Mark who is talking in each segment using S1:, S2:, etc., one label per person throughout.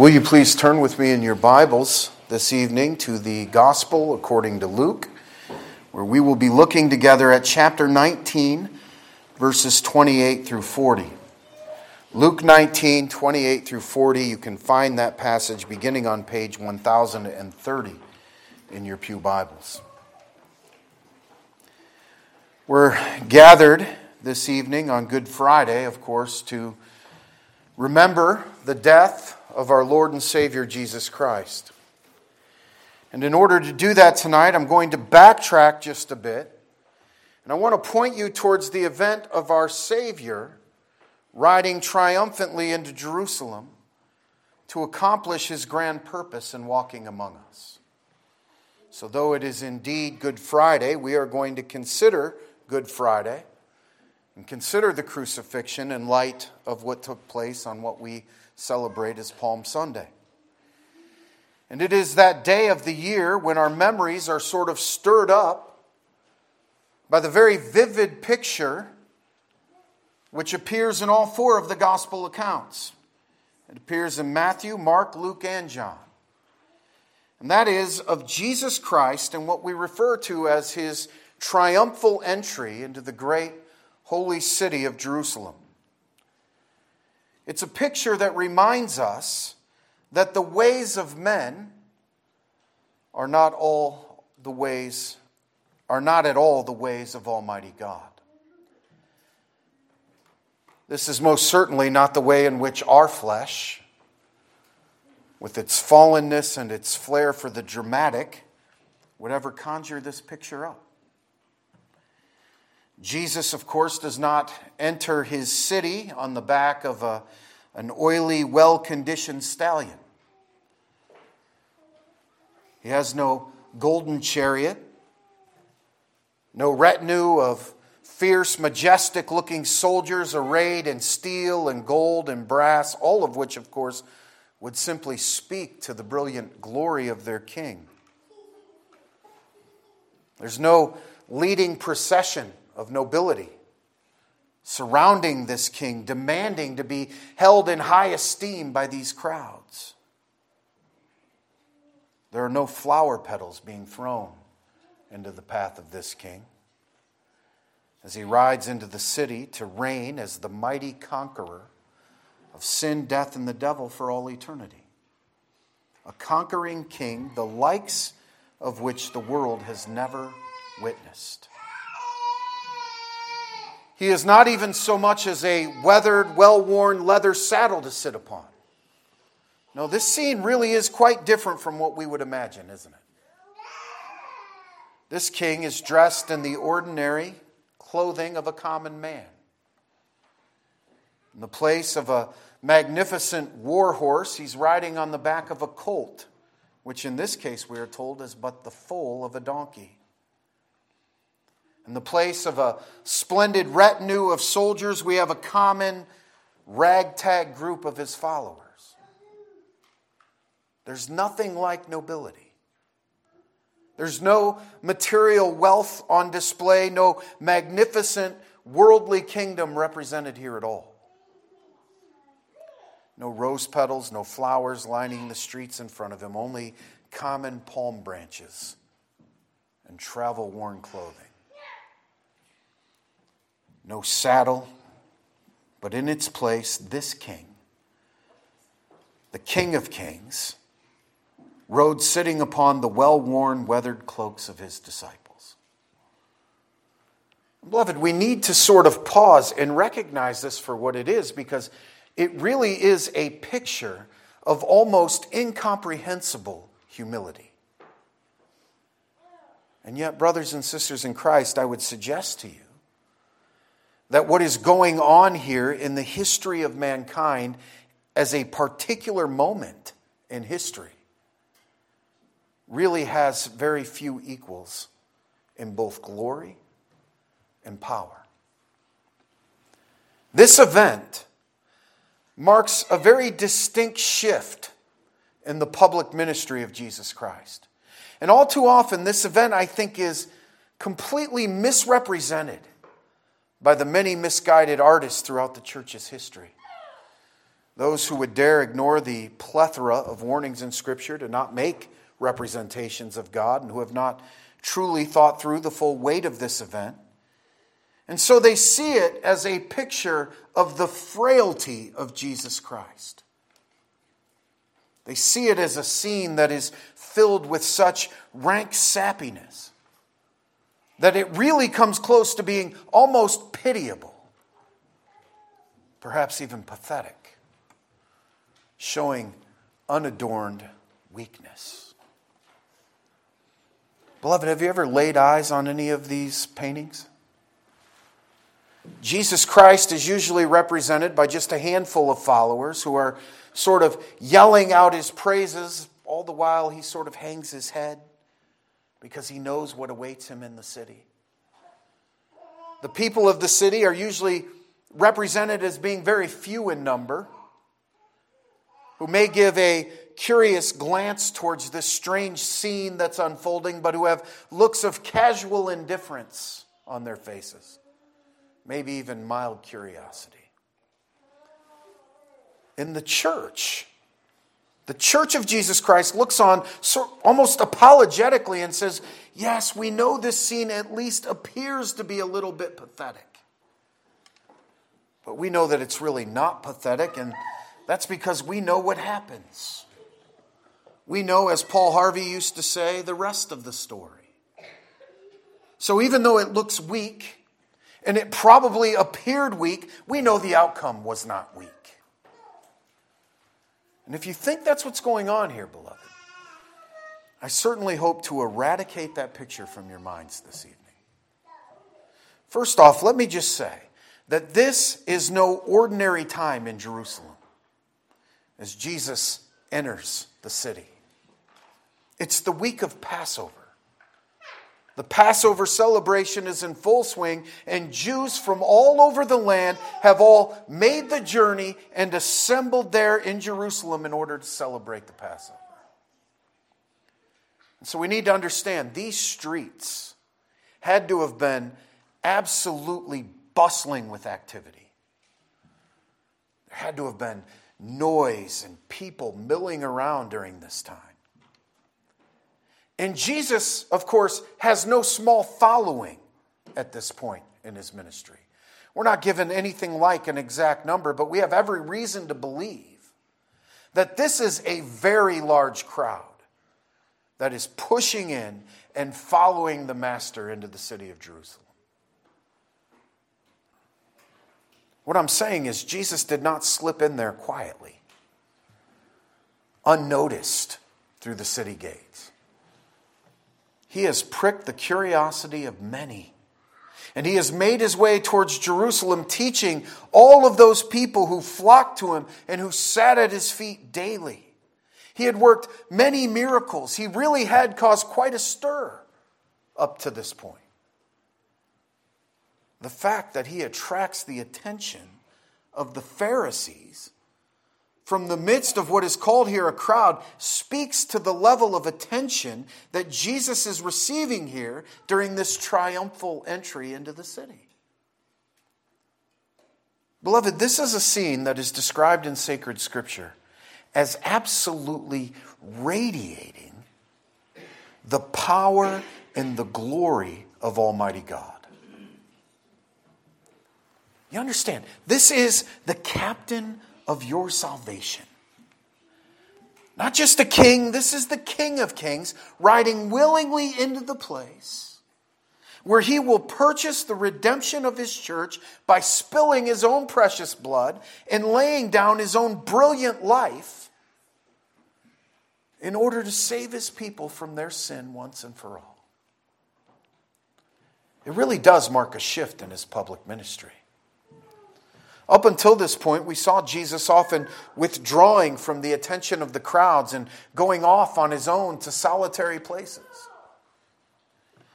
S1: Will you please turn with me in your Bibles this evening to the Gospel according to Luke, where we will be looking together at chapter 19, verses 28 through 40. Luke 19, 28 through 40, you can find that passage beginning on page 1030 in your Pew Bibles. We're gathered this evening on Good Friday, of course, to remember the death of our Lord and Savior Jesus Christ. And in order to do that tonight, I'm going to backtrack just a bit. And I want to point you towards the event of our Savior riding triumphantly into Jerusalem to accomplish his grand purpose in walking among us. So, though it is indeed Good Friday, we are going to consider Good Friday and consider the crucifixion in light of what took place on what we celebrate as Palm Sunday. And it is that day of the year when our memories are sort of stirred up by the very vivid picture which appears in all four of the gospel accounts. It appears in Matthew, Mark, Luke, and John. And that is of Jesus Christ and what we refer to as his triumphal entry into the great holy city of Jerusalem. It's a picture that reminds us that the ways of men are not all the ways are not at all the ways of Almighty God. This is most certainly not the way in which our flesh, with its fallenness and its flair for the dramatic, would ever conjure this picture up. Jesus, of course, does not enter his city on the back of a, an oily, well conditioned stallion. He has no golden chariot, no retinue of fierce, majestic looking soldiers arrayed in steel and gold and brass, all of which, of course, would simply speak to the brilliant glory of their king. There's no leading procession of nobility surrounding this king, demanding to be held in high esteem by these crowds. There are no flower petals being thrown into the path of this king as he rides into the city to reign as the mighty conqueror of sin, death, and the devil for all eternity. A conquering king, the likes of which the world has never witnessed. He is not even so much as a weathered, well worn leather saddle to sit upon. No, this scene really is quite different from what we would imagine, isn't it? This king is dressed in the ordinary clothing of a common man. In the place of a magnificent war horse, he's riding on the back of a colt, which in this case we are told is but the foal of a donkey. In the place of a splendid retinue of soldiers, we have a common ragtag group of his followers. There's nothing like nobility. There's no material wealth on display, no magnificent worldly kingdom represented here at all. No rose petals, no flowers lining the streets in front of him, only common palm branches and travel worn clothing no saddle, but in its place, this king, the King of Kings, rode sitting upon the well worn, weathered cloaks of his disciples. Beloved, we need to sort of pause and recognize this for what it is because it really is a picture of almost incomprehensible humility. And yet, brothers and sisters in Christ, I would suggest to you that what is going on here in the history of mankind as a particular moment in history really has very few equals in both glory and power. This event marks a very distinct shift in the public ministry of Jesus Christ. And all too often, this event, I think, is completely misrepresented by the many misguided artists throughout the church's history. Those who would dare ignore the plethora of warnings in Scripture to not make representations of God and who have not truly thought through the full weight of this event. And so they see it as a picture of the frailty of Jesus Christ. They see it as a scene that is filled with such rank sappiness that it really comes close to being almost pitiable, perhaps even pathetic, showing unadorned weakness. Beloved, have you ever laid eyes on any of these paintings? Jesus Christ is usually represented by just a handful of followers who are sort of yelling out his praises, all the while he sort of hangs his head because he knows what awaits him in the city. The people of the city are usually represented as being very few in number, who may give a curious glance towards this strange scene that's unfolding, but who have looks of casual indifference on their faces, maybe even mild curiosity. In the church, the church of Jesus Christ looks on almost apologetically and says, Yes, we know this scene at least appears to be a little bit pathetic. But we know that it's really not pathetic, and that's because we know what happens. We know, as Paul Harvey used to say, the rest of the story. So even though it looks weak, and it probably appeared weak, we know the outcome was not weak. And if you think that's what's going on here, beloved, I certainly hope to eradicate that picture from your minds this evening. First off, let me just say that this is no ordinary time in Jerusalem as Jesus enters the city. It's the week of Passover. The Passover celebration is in full swing, and Jews from all over the land have all made the journey and assembled there in Jerusalem in order to celebrate the Passover. And so we need to understand these streets had to have been absolutely bustling with activity. There had to have been noise and people milling around during this time. And Jesus, of course, has no small following at this point in his ministry. We're not given anything like an exact number, but we have every reason to believe that this is a very large crowd that is pushing in and following the Master into the city of Jerusalem. What I'm saying is, Jesus did not slip in there quietly, unnoticed through the city gates. He has pricked the curiosity of many. And he has made his way towards Jerusalem, teaching all of those people who flocked to him and who sat at his feet daily. He had worked many miracles. He really had caused quite a stir up to this point. The fact that he attracts the attention of the Pharisees from the midst of what is called here a crowd speaks to the level of attention that Jesus is receiving here during this triumphal entry into the city. Beloved, this is a scene that is described in sacred scripture as absolutely radiating the power and the glory of Almighty God. You understand? This is the captain of your salvation. Not just a king, this is the King of Kings riding willingly into the place where he will purchase the redemption of his church by spilling his own precious blood and laying down his own brilliant life in order to save his people from their sin once and for all. It really does mark a shift in his public ministry. Up until this point, we saw Jesus often withdrawing from the attention of the crowds and going off on his own to solitary places.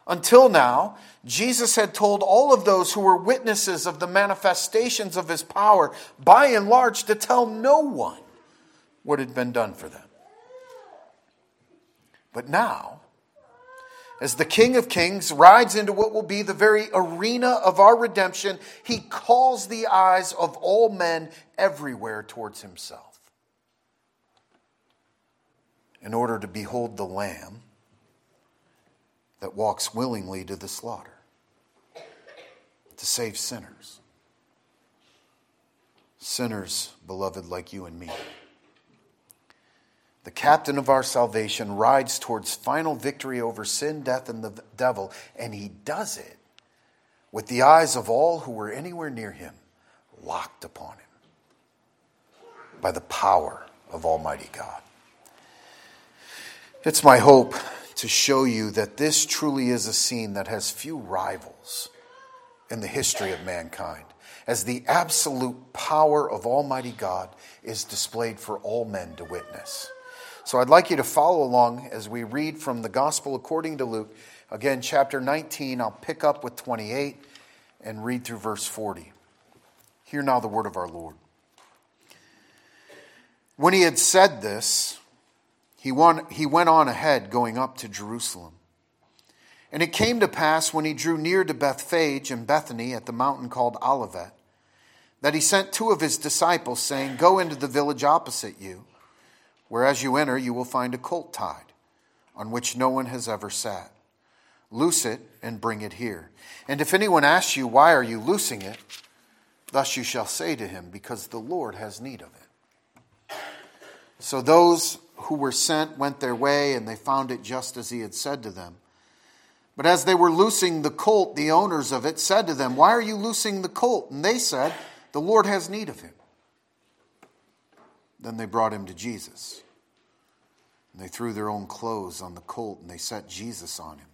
S1: Until now, Jesus had told all of those who were witnesses of the manifestations of his power, by and large, to tell no one what had been done for them. But now, as the King of Kings rides into what will be the very arena of our redemption, he calls the eyes of all men everywhere towards himself in order to behold the Lamb that walks willingly to the slaughter to save sinners. Sinners, beloved, like you and me the captain of our salvation, rides towards final victory over sin, death, and the devil, and he does it with the eyes of all who were anywhere near him locked upon him by the power of Almighty God. It's my hope to show you that this truly is a scene that has few rivals in the history of mankind, as the absolute power of Almighty God is displayed for all men to witness. So I'd like you to follow along as we read from the Gospel according to Luke. Again, chapter 19, I'll pick up with 28 and read through verse 40. Hear now the word of our Lord. When he had said this, he went, he went on ahead, going up to Jerusalem. And it came to pass when he drew near to Bethphage and Bethany at the mountain called Olivet, that he sent two of his disciples, saying, Go into the village opposite you where as you enter, you will find a colt tied, on which no one has ever sat. Loose it and bring it here. And if anyone asks you, Why are you loosing it? Thus you shall say to him, Because the Lord has need of it. So those who were sent went their way, and they found it just as he had said to them. But as they were loosing the colt, the owners of it said to them, Why are you loosing the colt? And they said, The Lord has need of him. Then they brought him to Jesus. And they threw their own clothes on the colt and they set Jesus on him.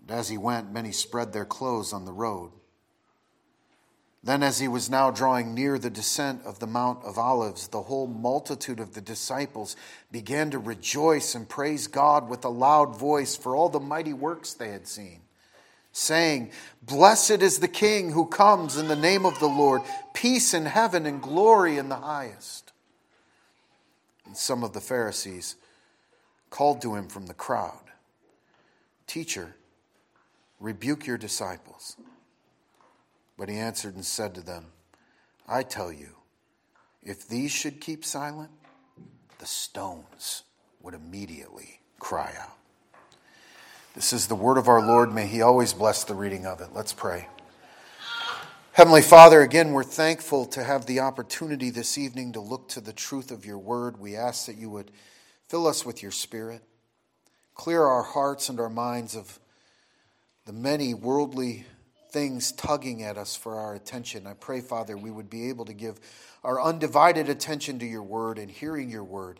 S1: And as he went, many spread their clothes on the road. Then, as he was now drawing near the descent of the Mount of Olives, the whole multitude of the disciples began to rejoice and praise God with a loud voice for all the mighty works they had seen saying, Blessed is the King who comes in the name of the Lord, peace in heaven and glory in the highest. And some of the Pharisees called to him from the crowd, Teacher, rebuke your disciples. But he answered and said to them, I tell you, if these should keep silent, the stones would immediately cry out. This is the word of our Lord. May He always bless the reading of it. Let's pray. Heavenly Father, again, we're thankful to have the opportunity this evening to look to the truth of your word. We ask that you would fill us with your spirit, clear our hearts and our minds of the many worldly things tugging at us for our attention. I pray, Father, we would be able to give our undivided attention to your word and hearing your word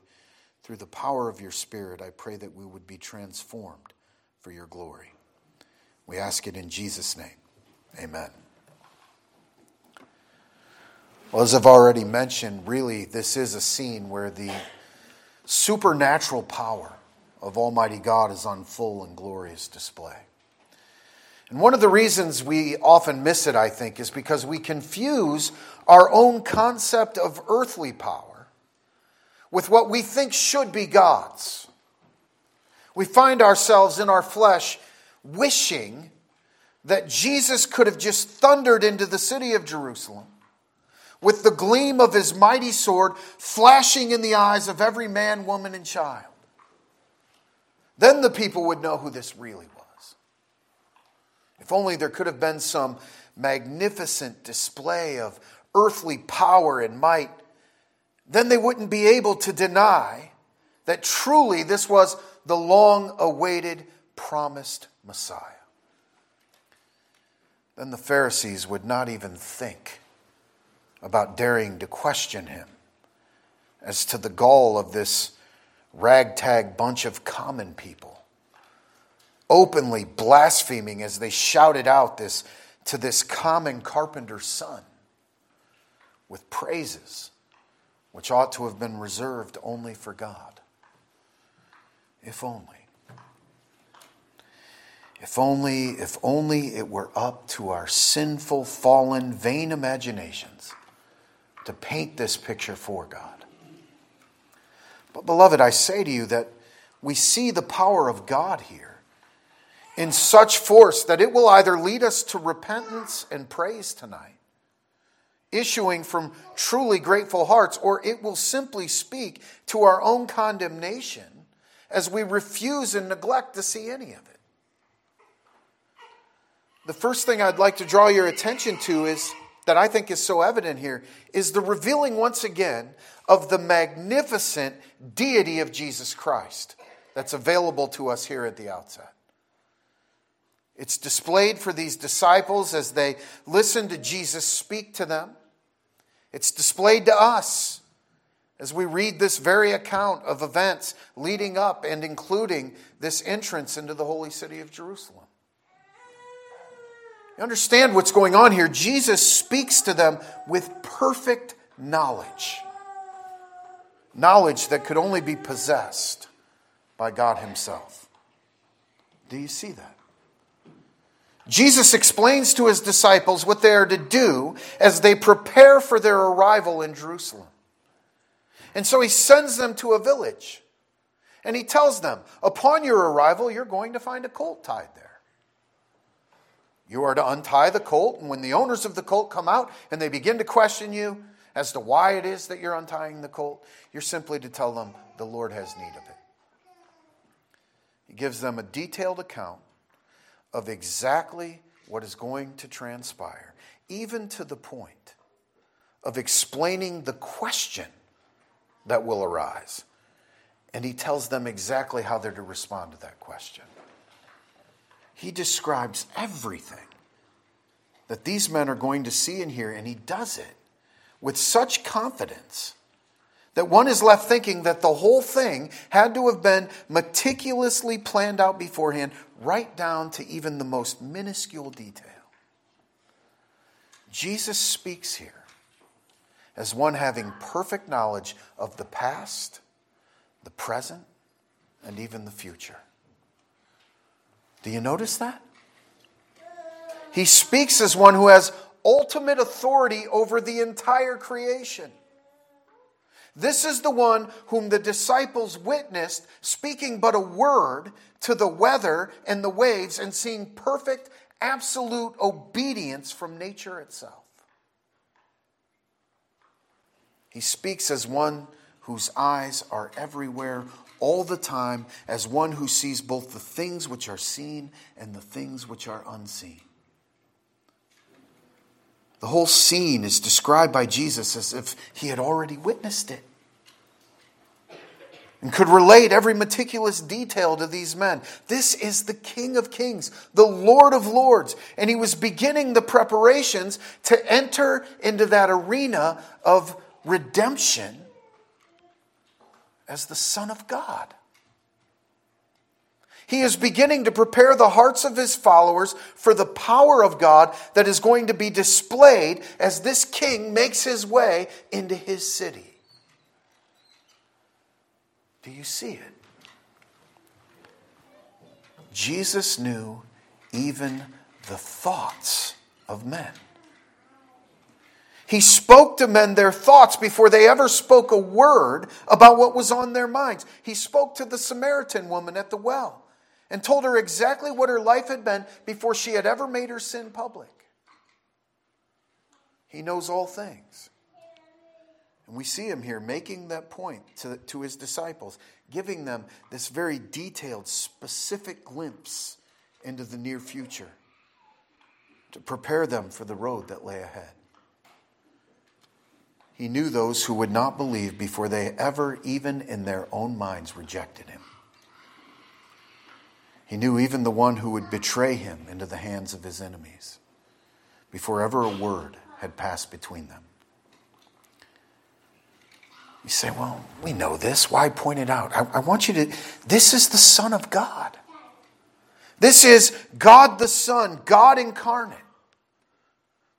S1: through the power of your spirit. I pray that we would be transformed for your glory. We ask it in Jesus' name. Amen. Well, as I've already mentioned, really, this is a scene where the supernatural power of Almighty God is on full and glorious display. And one of the reasons we often miss it, I think, is because we confuse our own concept of earthly power with what we think should be God's. We find ourselves in our flesh wishing that Jesus could have just thundered into the city of Jerusalem with the gleam of his mighty sword flashing in the eyes of every man, woman, and child. Then the people would know who this really was. If only there could have been some magnificent display of earthly power and might, then they wouldn't be able to deny that truly this was the long awaited, promised Messiah. Then the Pharisees would not even think about daring to question him as to the gall of this ragtag bunch of common people, openly blaspheming as they shouted out this to this common carpenter's son with praises which ought to have been reserved only for God. If only. If only, if only it were up to our sinful, fallen, vain imaginations to paint this picture for God. But, beloved, I say to you that we see the power of God here in such force that it will either lead us to repentance and praise tonight, issuing from truly grateful hearts, or it will simply speak to our own condemnation as we refuse and neglect to see any of it. The first thing I'd like to draw your attention to is that I think is so evident here is the revealing once again of the magnificent deity of Jesus Christ that's available to us here at the outset. It's displayed for these disciples as they listen to Jesus speak to them. It's displayed to us as we read this very account of events leading up and including this entrance into the holy city of Jerusalem. You understand what's going on here? Jesus speaks to them with perfect knowledge. Knowledge that could only be possessed by God Himself. Do you see that? Jesus explains to his disciples what they are to do as they prepare for their arrival in Jerusalem. And so he sends them to a village. And he tells them, upon your arrival, you're going to find a colt tied there. You are to untie the colt, and when the owners of the colt come out and they begin to question you as to why it is that you're untying the colt, you're simply to tell them the Lord has need of it. He gives them a detailed account of exactly what is going to transpire, even to the point of explaining the question that will arise. And he tells them exactly how they're to respond to that question he describes everything that these men are going to see and hear, and he does it with such confidence that one is left thinking that the whole thing had to have been meticulously planned out beforehand, right down to even the most minuscule detail. Jesus speaks here as one having perfect knowledge of the past, the present, and even the future. Do you notice that? He speaks as one who has ultimate authority over the entire creation. This is the one whom the disciples witnessed speaking but a word to the weather and the waves and seeing perfect, absolute obedience from nature itself. He speaks as one whose eyes are everywhere all the time as one who sees both the things which are seen and the things which are unseen. The whole scene is described by Jesus as if he had already witnessed it and could relate every meticulous detail to these men. This is the King of Kings, the Lord of Lords, and he was beginning the preparations to enter into that arena of redemption as the Son of God. He is beginning to prepare the hearts of his followers for the power of God that is going to be displayed as this king makes his way into his city. Do you see it? Jesus knew even the thoughts of men. He spoke to men their thoughts before they ever spoke a word about what was on their minds. He spoke to the Samaritan woman at the well and told her exactly what her life had been before she had ever made her sin public. He knows all things. And we see him here making that point to, to his disciples, giving them this very detailed, specific glimpse into the near future to prepare them for the road that lay ahead. He knew those who would not believe before they ever, even in their own minds, rejected him. He knew even the one who would betray him into the hands of his enemies before ever a word had passed between them. You say, well, we know this. Why point it out? I, I want you to, this is the Son of God. This is God the Son, God incarnate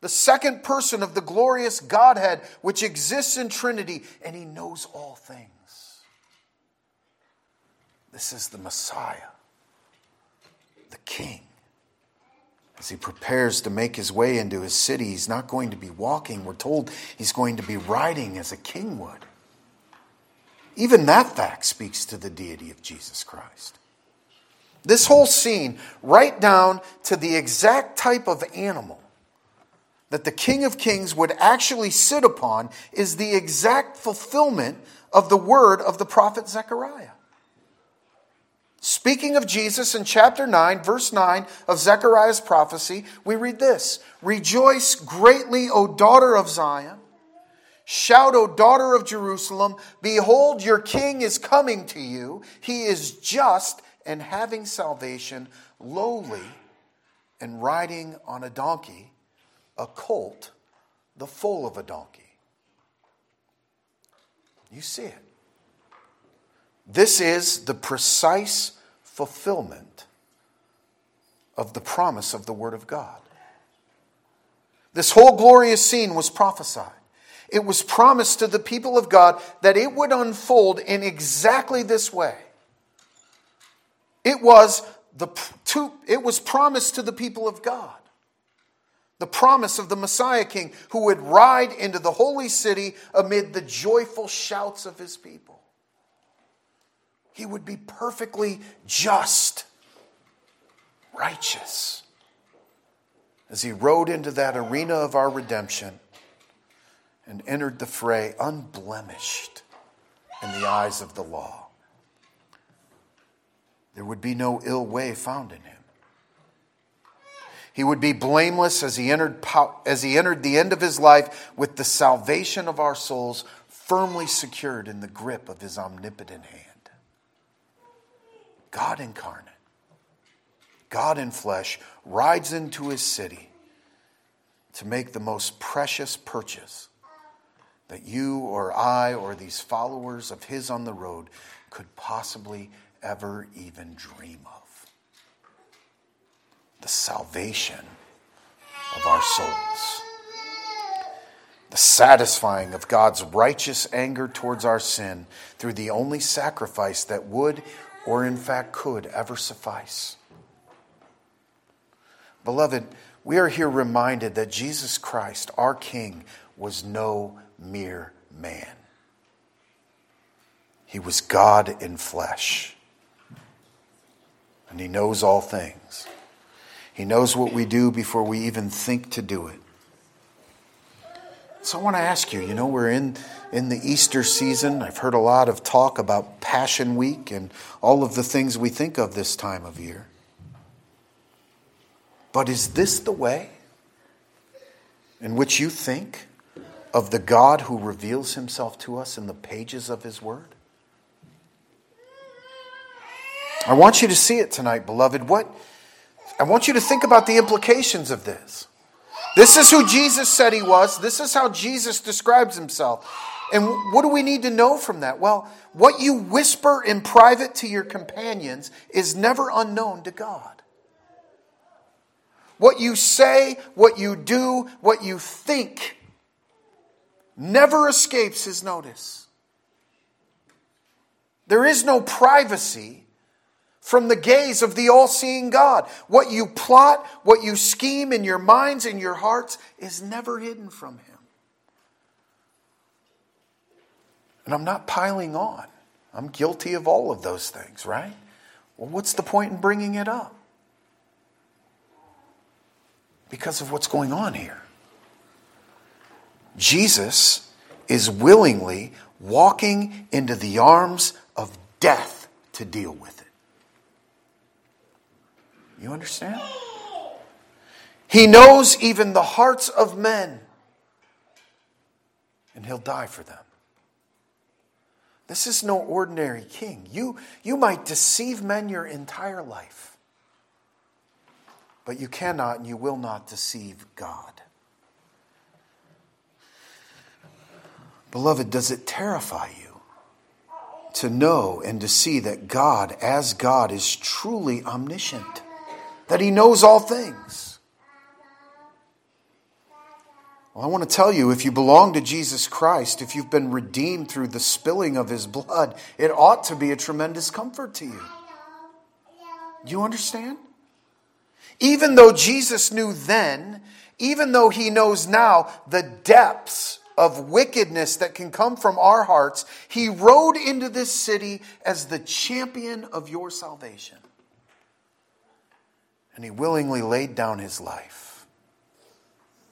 S1: the second person of the glorious Godhead, which exists in Trinity, and he knows all things. This is the Messiah, the King. As he prepares to make his way into his city, he's not going to be walking. We're told he's going to be riding as a king would. Even that fact speaks to the deity of Jesus Christ. This whole scene, right down to the exact type of animal that the King of Kings would actually sit upon, is the exact fulfillment of the word of the prophet Zechariah. Speaking of Jesus in chapter 9, verse 9 of Zechariah's prophecy, we read this Rejoice greatly, O daughter of Zion. Shout, O daughter of Jerusalem, behold, your king is coming to you. He is just and having salvation, lowly and riding on a donkey, a colt, the foal of a donkey. You see it. This is the precise fulfillment of the promise of the Word of God. This whole glorious scene was prophesied. It was promised to the people of God that it would unfold in exactly this way. It was, the, to, it was promised to the people of God. The promise of the Messiah King who would ride into the holy city amid the joyful shouts of his people. He would be perfectly just, righteous, as he rode into that arena of our redemption and entered the fray unblemished in the eyes of the law. There would be no ill way found in him. He would be blameless as he entered, as he entered the end of his life with the salvation of our souls firmly secured in the grip of his omnipotent hand. God incarnate, God in flesh, rides into his city to make the most precious purchase that you or I or these followers of his on the road could possibly ever even dream of. The salvation of our souls. The satisfying of God's righteous anger towards our sin through the only sacrifice that would, or in fact could, ever suffice. Beloved, we are here reminded that Jesus Christ, our King, was no mere man. He was God in flesh and He knows all things. He knows what we do before we even think to do it. So I want to ask you, you know, we're in, in the Easter season. I've heard a lot of talk about Passion Week and all of the things we think of this time of year. But is this the way in which you think of the God who reveals himself to us in the pages of his word? I want you to see it tonight, beloved. What I want you to think about the implications of this. This is who Jesus said he was. This is how Jesus describes himself. And what do we need to know from that? Well, what you whisper in private to your companions is never unknown to God. What you say, what you do, what you think never escapes his notice. There is no privacy from the gaze of the all seeing God. What you plot, what you scheme in your minds and your hearts is never hidden from Him. And I'm not piling on. I'm guilty of all of those things, right? Well, what's the point in bringing it up? Because of what's going on here. Jesus is willingly walking into the arms of death to deal with it. You understand? He knows even the hearts of men, and he'll die for them. This is no ordinary king. You, you might deceive men your entire life, but you cannot and you will not deceive God. Beloved, does it terrify you to know and to see that God, as God, is truly omniscient? That he knows all things. Well, I want to tell you if you belong to Jesus Christ, if you've been redeemed through the spilling of his blood, it ought to be a tremendous comfort to you. Do you understand? Even though Jesus knew then, even though he knows now the depths of wickedness that can come from our hearts, he rode into this city as the champion of your salvation. And he willingly laid down his life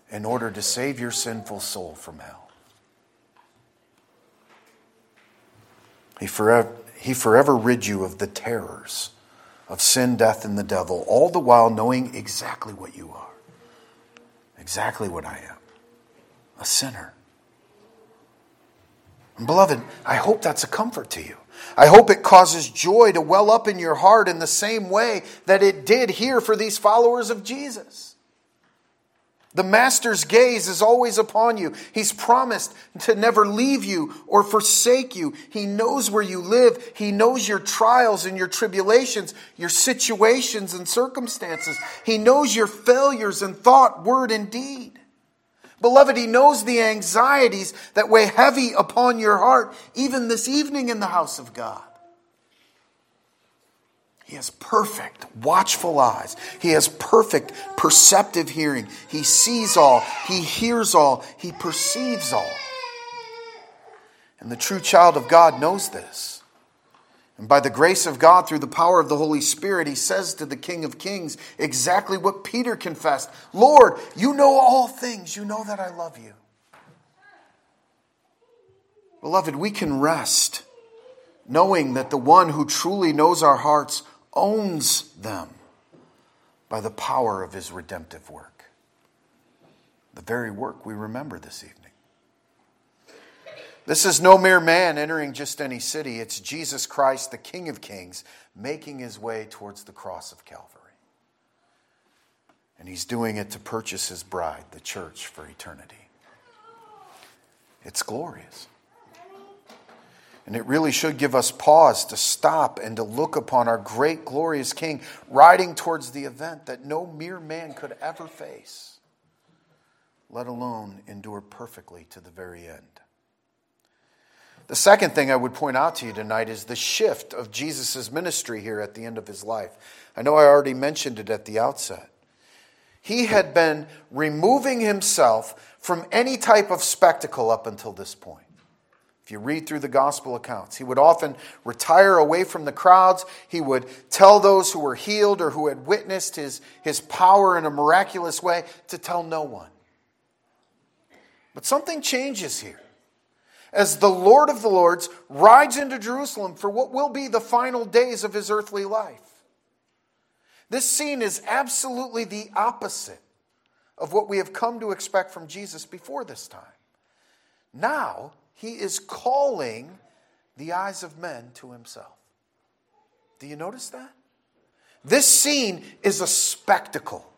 S1: in order to save your sinful soul from hell. He forever, he forever rid you of the terrors of sin, death, and the devil, all the while knowing exactly what you are, exactly what I am a sinner. And beloved, I hope that's a comfort to you. I hope it causes joy to well up in your heart in the same way that it did here for these followers of Jesus. The Master's gaze is always upon you. He's promised to never leave you or forsake you. He knows where you live. He knows your trials and your tribulations, your situations and circumstances. He knows your failures in thought, word, and deed. Beloved, He knows the anxieties that weigh heavy upon your heart, even this evening in the house of God. He has perfect, watchful eyes. He has perfect, perceptive hearing. He sees all. He hears all. He perceives all. And the true child of God knows this. And by the grace of God, through the power of the Holy Spirit, he says to the King of Kings exactly what Peter confessed Lord, you know all things. You know that I love you. Beloved, we can rest knowing that the one who truly knows our hearts owns them by the power of his redemptive work. The very work we remember this evening. This is no mere man entering just any city. It's Jesus Christ, the King of Kings, making his way towards the cross of Calvary. And he's doing it to purchase his bride, the church, for eternity. It's glorious. And it really should give us pause to stop and to look upon our great, glorious King riding towards the event that no mere man could ever face, let alone endure perfectly to the very end. The second thing I would point out to you tonight is the shift of Jesus' ministry here at the end of his life. I know I already mentioned it at the outset. He had been removing himself from any type of spectacle up until this point. If you read through the gospel accounts, he would often retire away from the crowds. He would tell those who were healed or who had witnessed his, his power in a miraculous way to tell no one. But something changes here. As the Lord of the Lords rides into Jerusalem for what will be the final days of his earthly life. This scene is absolutely the opposite of what we have come to expect from Jesus before this time. Now, he is calling the eyes of men to himself. Do you notice that? This scene is a spectacle.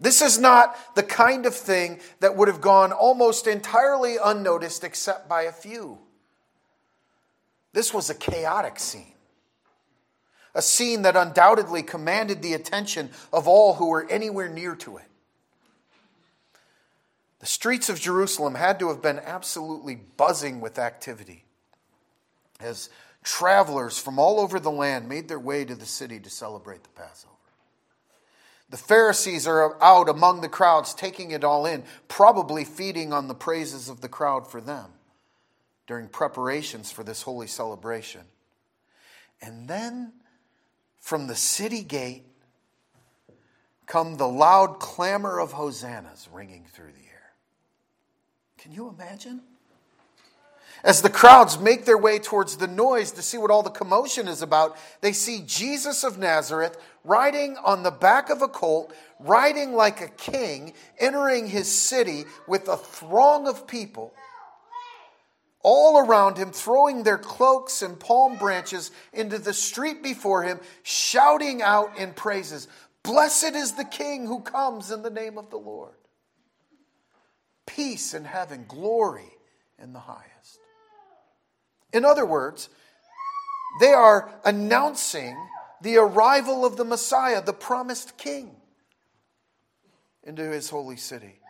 S1: This is not the kind of thing that would have gone almost entirely unnoticed except by a few. This was a chaotic scene, a scene that undoubtedly commanded the attention of all who were anywhere near to it. The streets of Jerusalem had to have been absolutely buzzing with activity as travelers from all over the land made their way to the city to celebrate the Passover. The Pharisees are out among the crowds, taking it all in, probably feeding on the praises of the crowd for them during preparations for this holy celebration. And then from the city gate come the loud clamor of hosannas ringing through the air. can you imagine? As the crowds make their way towards the noise to see what all the commotion is about, they see Jesus of Nazareth riding on the back of a colt, riding like a king, entering his city with a throng of people all around him, throwing their cloaks and palm branches into the street before him, shouting out in praises Blessed is the King who comes in the name of the Lord peace in heaven, glory in the highest. In other words, they are announcing the arrival of the Messiah, the promised King, into his holy city.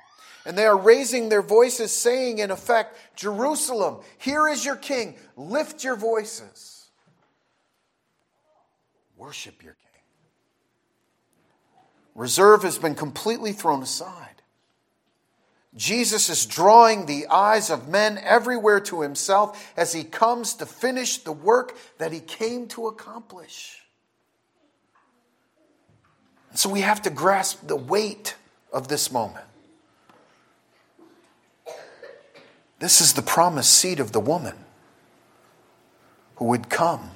S1: And they are raising their voices, saying, in effect, Jerusalem, here is your King. Lift your voices. Worship your King. Reserve has been completely thrown aside. Jesus is drawing the eyes of men everywhere to himself as he comes to finish the work that he came to accomplish. So we have to grasp the weight of this moment. This is the promised seed of the woman who would come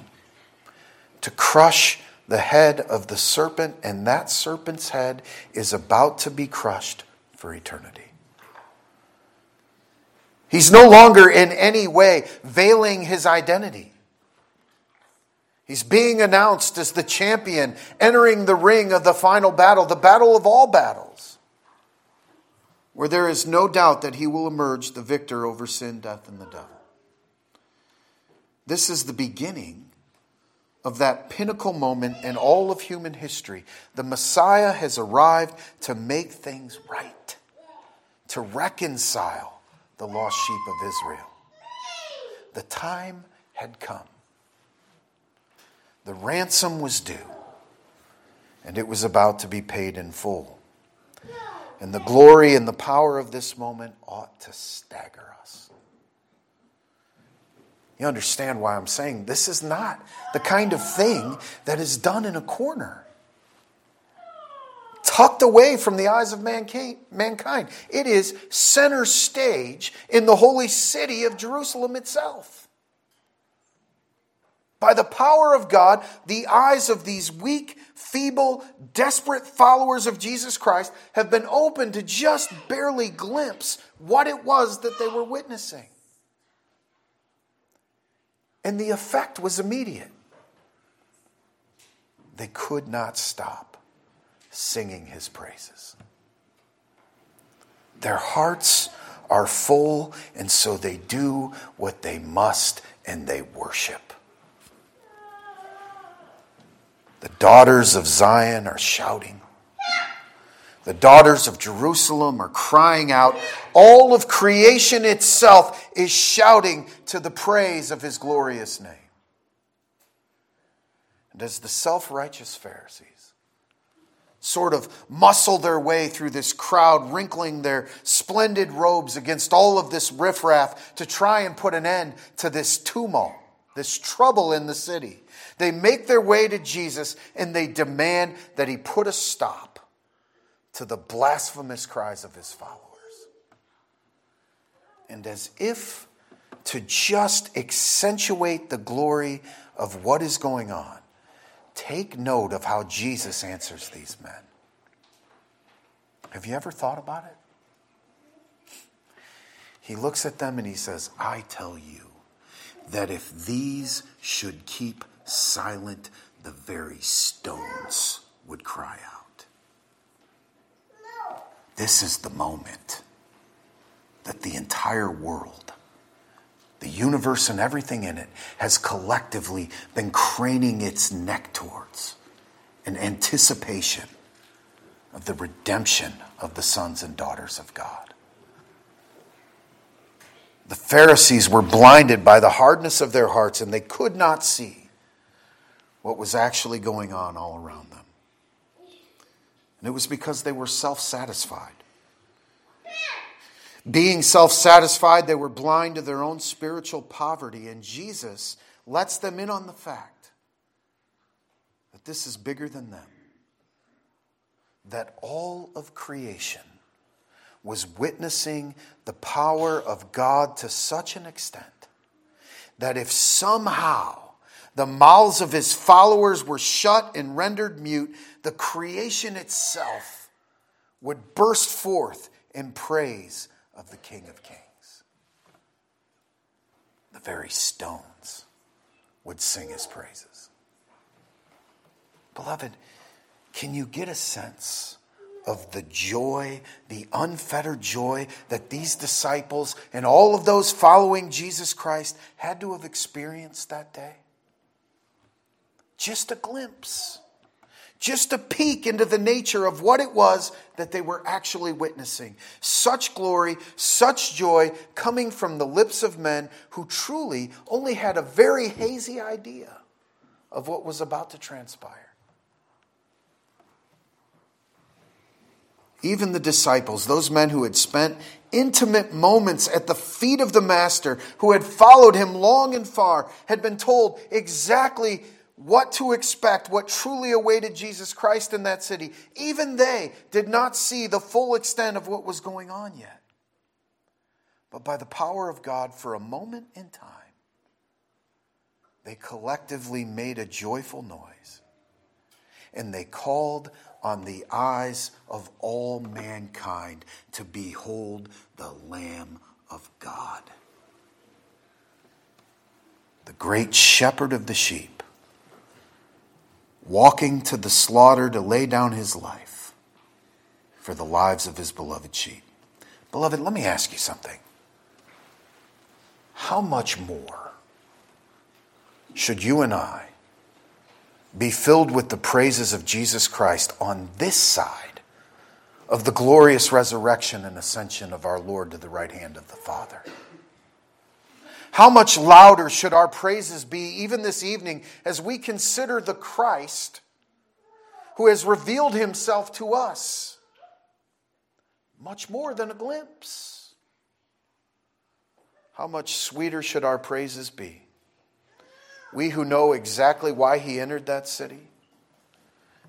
S1: to crush the head of the serpent, and that serpent's head is about to be crushed for eternity. He's no longer in any way veiling his identity. He's being announced as the champion, entering the ring of the final battle, the battle of all battles, where there is no doubt that he will emerge the victor over sin, death, and the devil. This is the beginning of that pinnacle moment in all of human history. The Messiah has arrived to make things right, to reconcile the lost sheep of Israel. The time had come. The ransom was due, and it was about to be paid in full. And the glory and the power of this moment ought to stagger us. You understand why I'm saying this is not the kind of thing that is done in a corner tucked away from the eyes of mankind. It is center stage in the holy city of Jerusalem itself. By the power of God, the eyes of these weak, feeble, desperate followers of Jesus Christ have been opened to just barely glimpse what it was that they were witnessing. And the effect was immediate. They could not stop singing his praises. Their hearts are full, and so they do what they must and they worship. The daughters of Zion are shouting. The daughters of Jerusalem are crying out. All of creation itself is shouting to the praise of his glorious name. And as the self righteous Pharisees sort of muscle their way through this crowd, wrinkling their splendid robes against all of this riffraff to try and put an end to this tumult, this trouble in the city. They make their way to Jesus and they demand that he put a stop to the blasphemous cries of his followers. And as if to just accentuate the glory of what is going on, Take note of how Jesus answers these men. Have you ever thought about it? He looks at them and he says, I tell you that if these should keep silent, the very stones would cry out. This is the moment that the entire world the universe and everything in it has collectively been craning its neck towards in anticipation of the redemption of the sons and daughters of God. The Pharisees were blinded by the hardness of their hearts and they could not see what was actually going on all around them. And it was because they were self satisfied. Being self satisfied, they were blind to their own spiritual poverty, and Jesus lets them in on the fact that this is bigger than them. That all of creation was witnessing the power of God to such an extent that if somehow the mouths of his followers were shut and rendered mute, the creation itself would burst forth in praise of the King of Kings. The very stones would sing his praises. Beloved, can you get a sense of the joy, the unfettered joy that these disciples and all of those following Jesus Christ had to have experienced that day? Just a glimpse just a peek into the nature of what it was that they were actually witnessing. Such glory, such joy coming from the lips of men who truly only had a very hazy idea of what was about to transpire. Even the disciples, those men who had spent intimate moments at the feet of the Master who had followed him long and far, had been told exactly what to expect, what truly awaited Jesus Christ in that city, even they did not see the full extent of what was going on yet. But by the power of God, for a moment in time, they collectively made a joyful noise and they called on the eyes of all mankind to behold the Lamb of God, the great shepherd of the sheep, walking to the slaughter to lay down his life for the lives of his beloved sheep. Beloved, let me ask you something. How much more should you and I be filled with the praises of Jesus Christ on this side of the glorious resurrection and ascension of our Lord to the right hand of the Father. How much louder should our praises be even this evening as we consider the Christ who has revealed himself to us? Much more than a glimpse. How much sweeter should our praises be? We who know exactly why he entered that city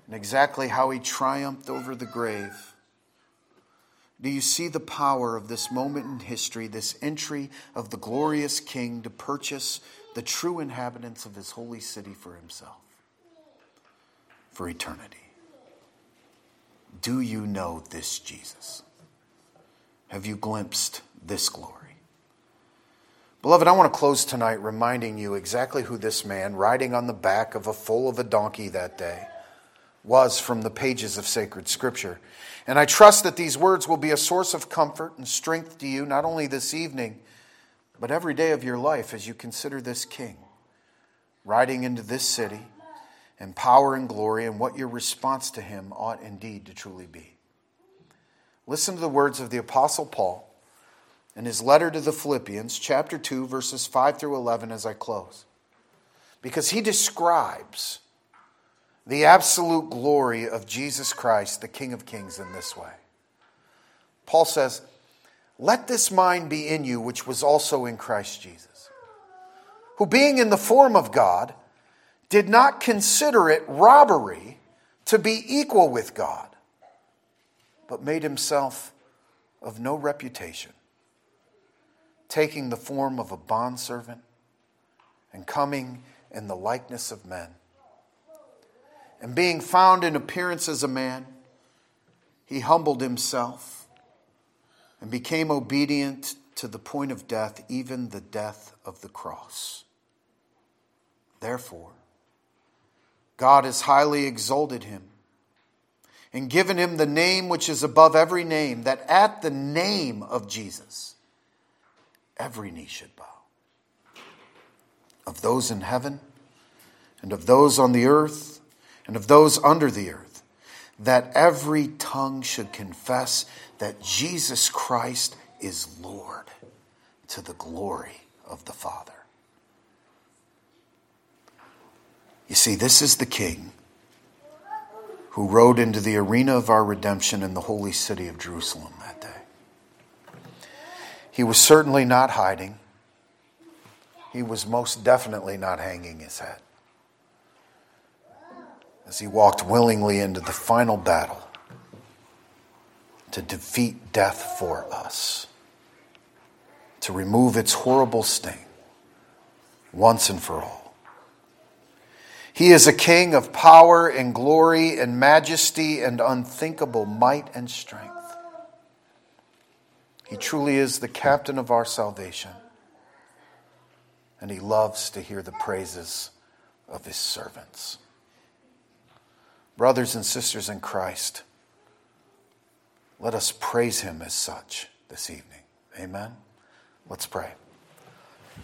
S1: and exactly how he triumphed over the grave. Do you see the power of this moment in history, this entry of the glorious King to purchase the true inhabitants of his holy city for himself, for eternity? Do you know this Jesus? Have you glimpsed this glory? Beloved, I want to close tonight reminding you exactly who this man, riding on the back of a foal of a donkey that day, was from the pages of sacred scripture. And I trust that these words will be a source of comfort and strength to you, not only this evening, but every day of your life as you consider this king riding into this city in power and glory and what your response to him ought indeed to truly be. Listen to the words of the Apostle Paul in his letter to the Philippians, chapter 2, verses 5 through 11, as I close. Because he describes the absolute glory of Jesus Christ, the King of Kings, in this way. Paul says, Let this mind be in you, which was also in Christ Jesus, who being in the form of God, did not consider it robbery to be equal with God, but made himself of no reputation taking the form of a bondservant and coming in the likeness of men. And being found in appearance as a man, he humbled himself and became obedient to the point of death, even the death of the cross. Therefore, God has highly exalted him and given him the name which is above every name, that at the name of Jesus, every knee should bow of those in heaven and of those on the earth and of those under the earth, that every tongue should confess that Jesus Christ is Lord to the glory of the Father. You see, this is the King who rode into the arena of our redemption in the holy city of Jerusalem that day. He was certainly not hiding. He was most definitely not hanging his head. As he walked willingly into the final battle to defeat death for us, to remove its horrible sting once and for all. He is a king of power and glory and majesty and unthinkable might and strength. He truly is the captain of our salvation. And he loves to hear the praises of his servants. Brothers and sisters in Christ, let us praise him as such this evening. Amen. Let's pray.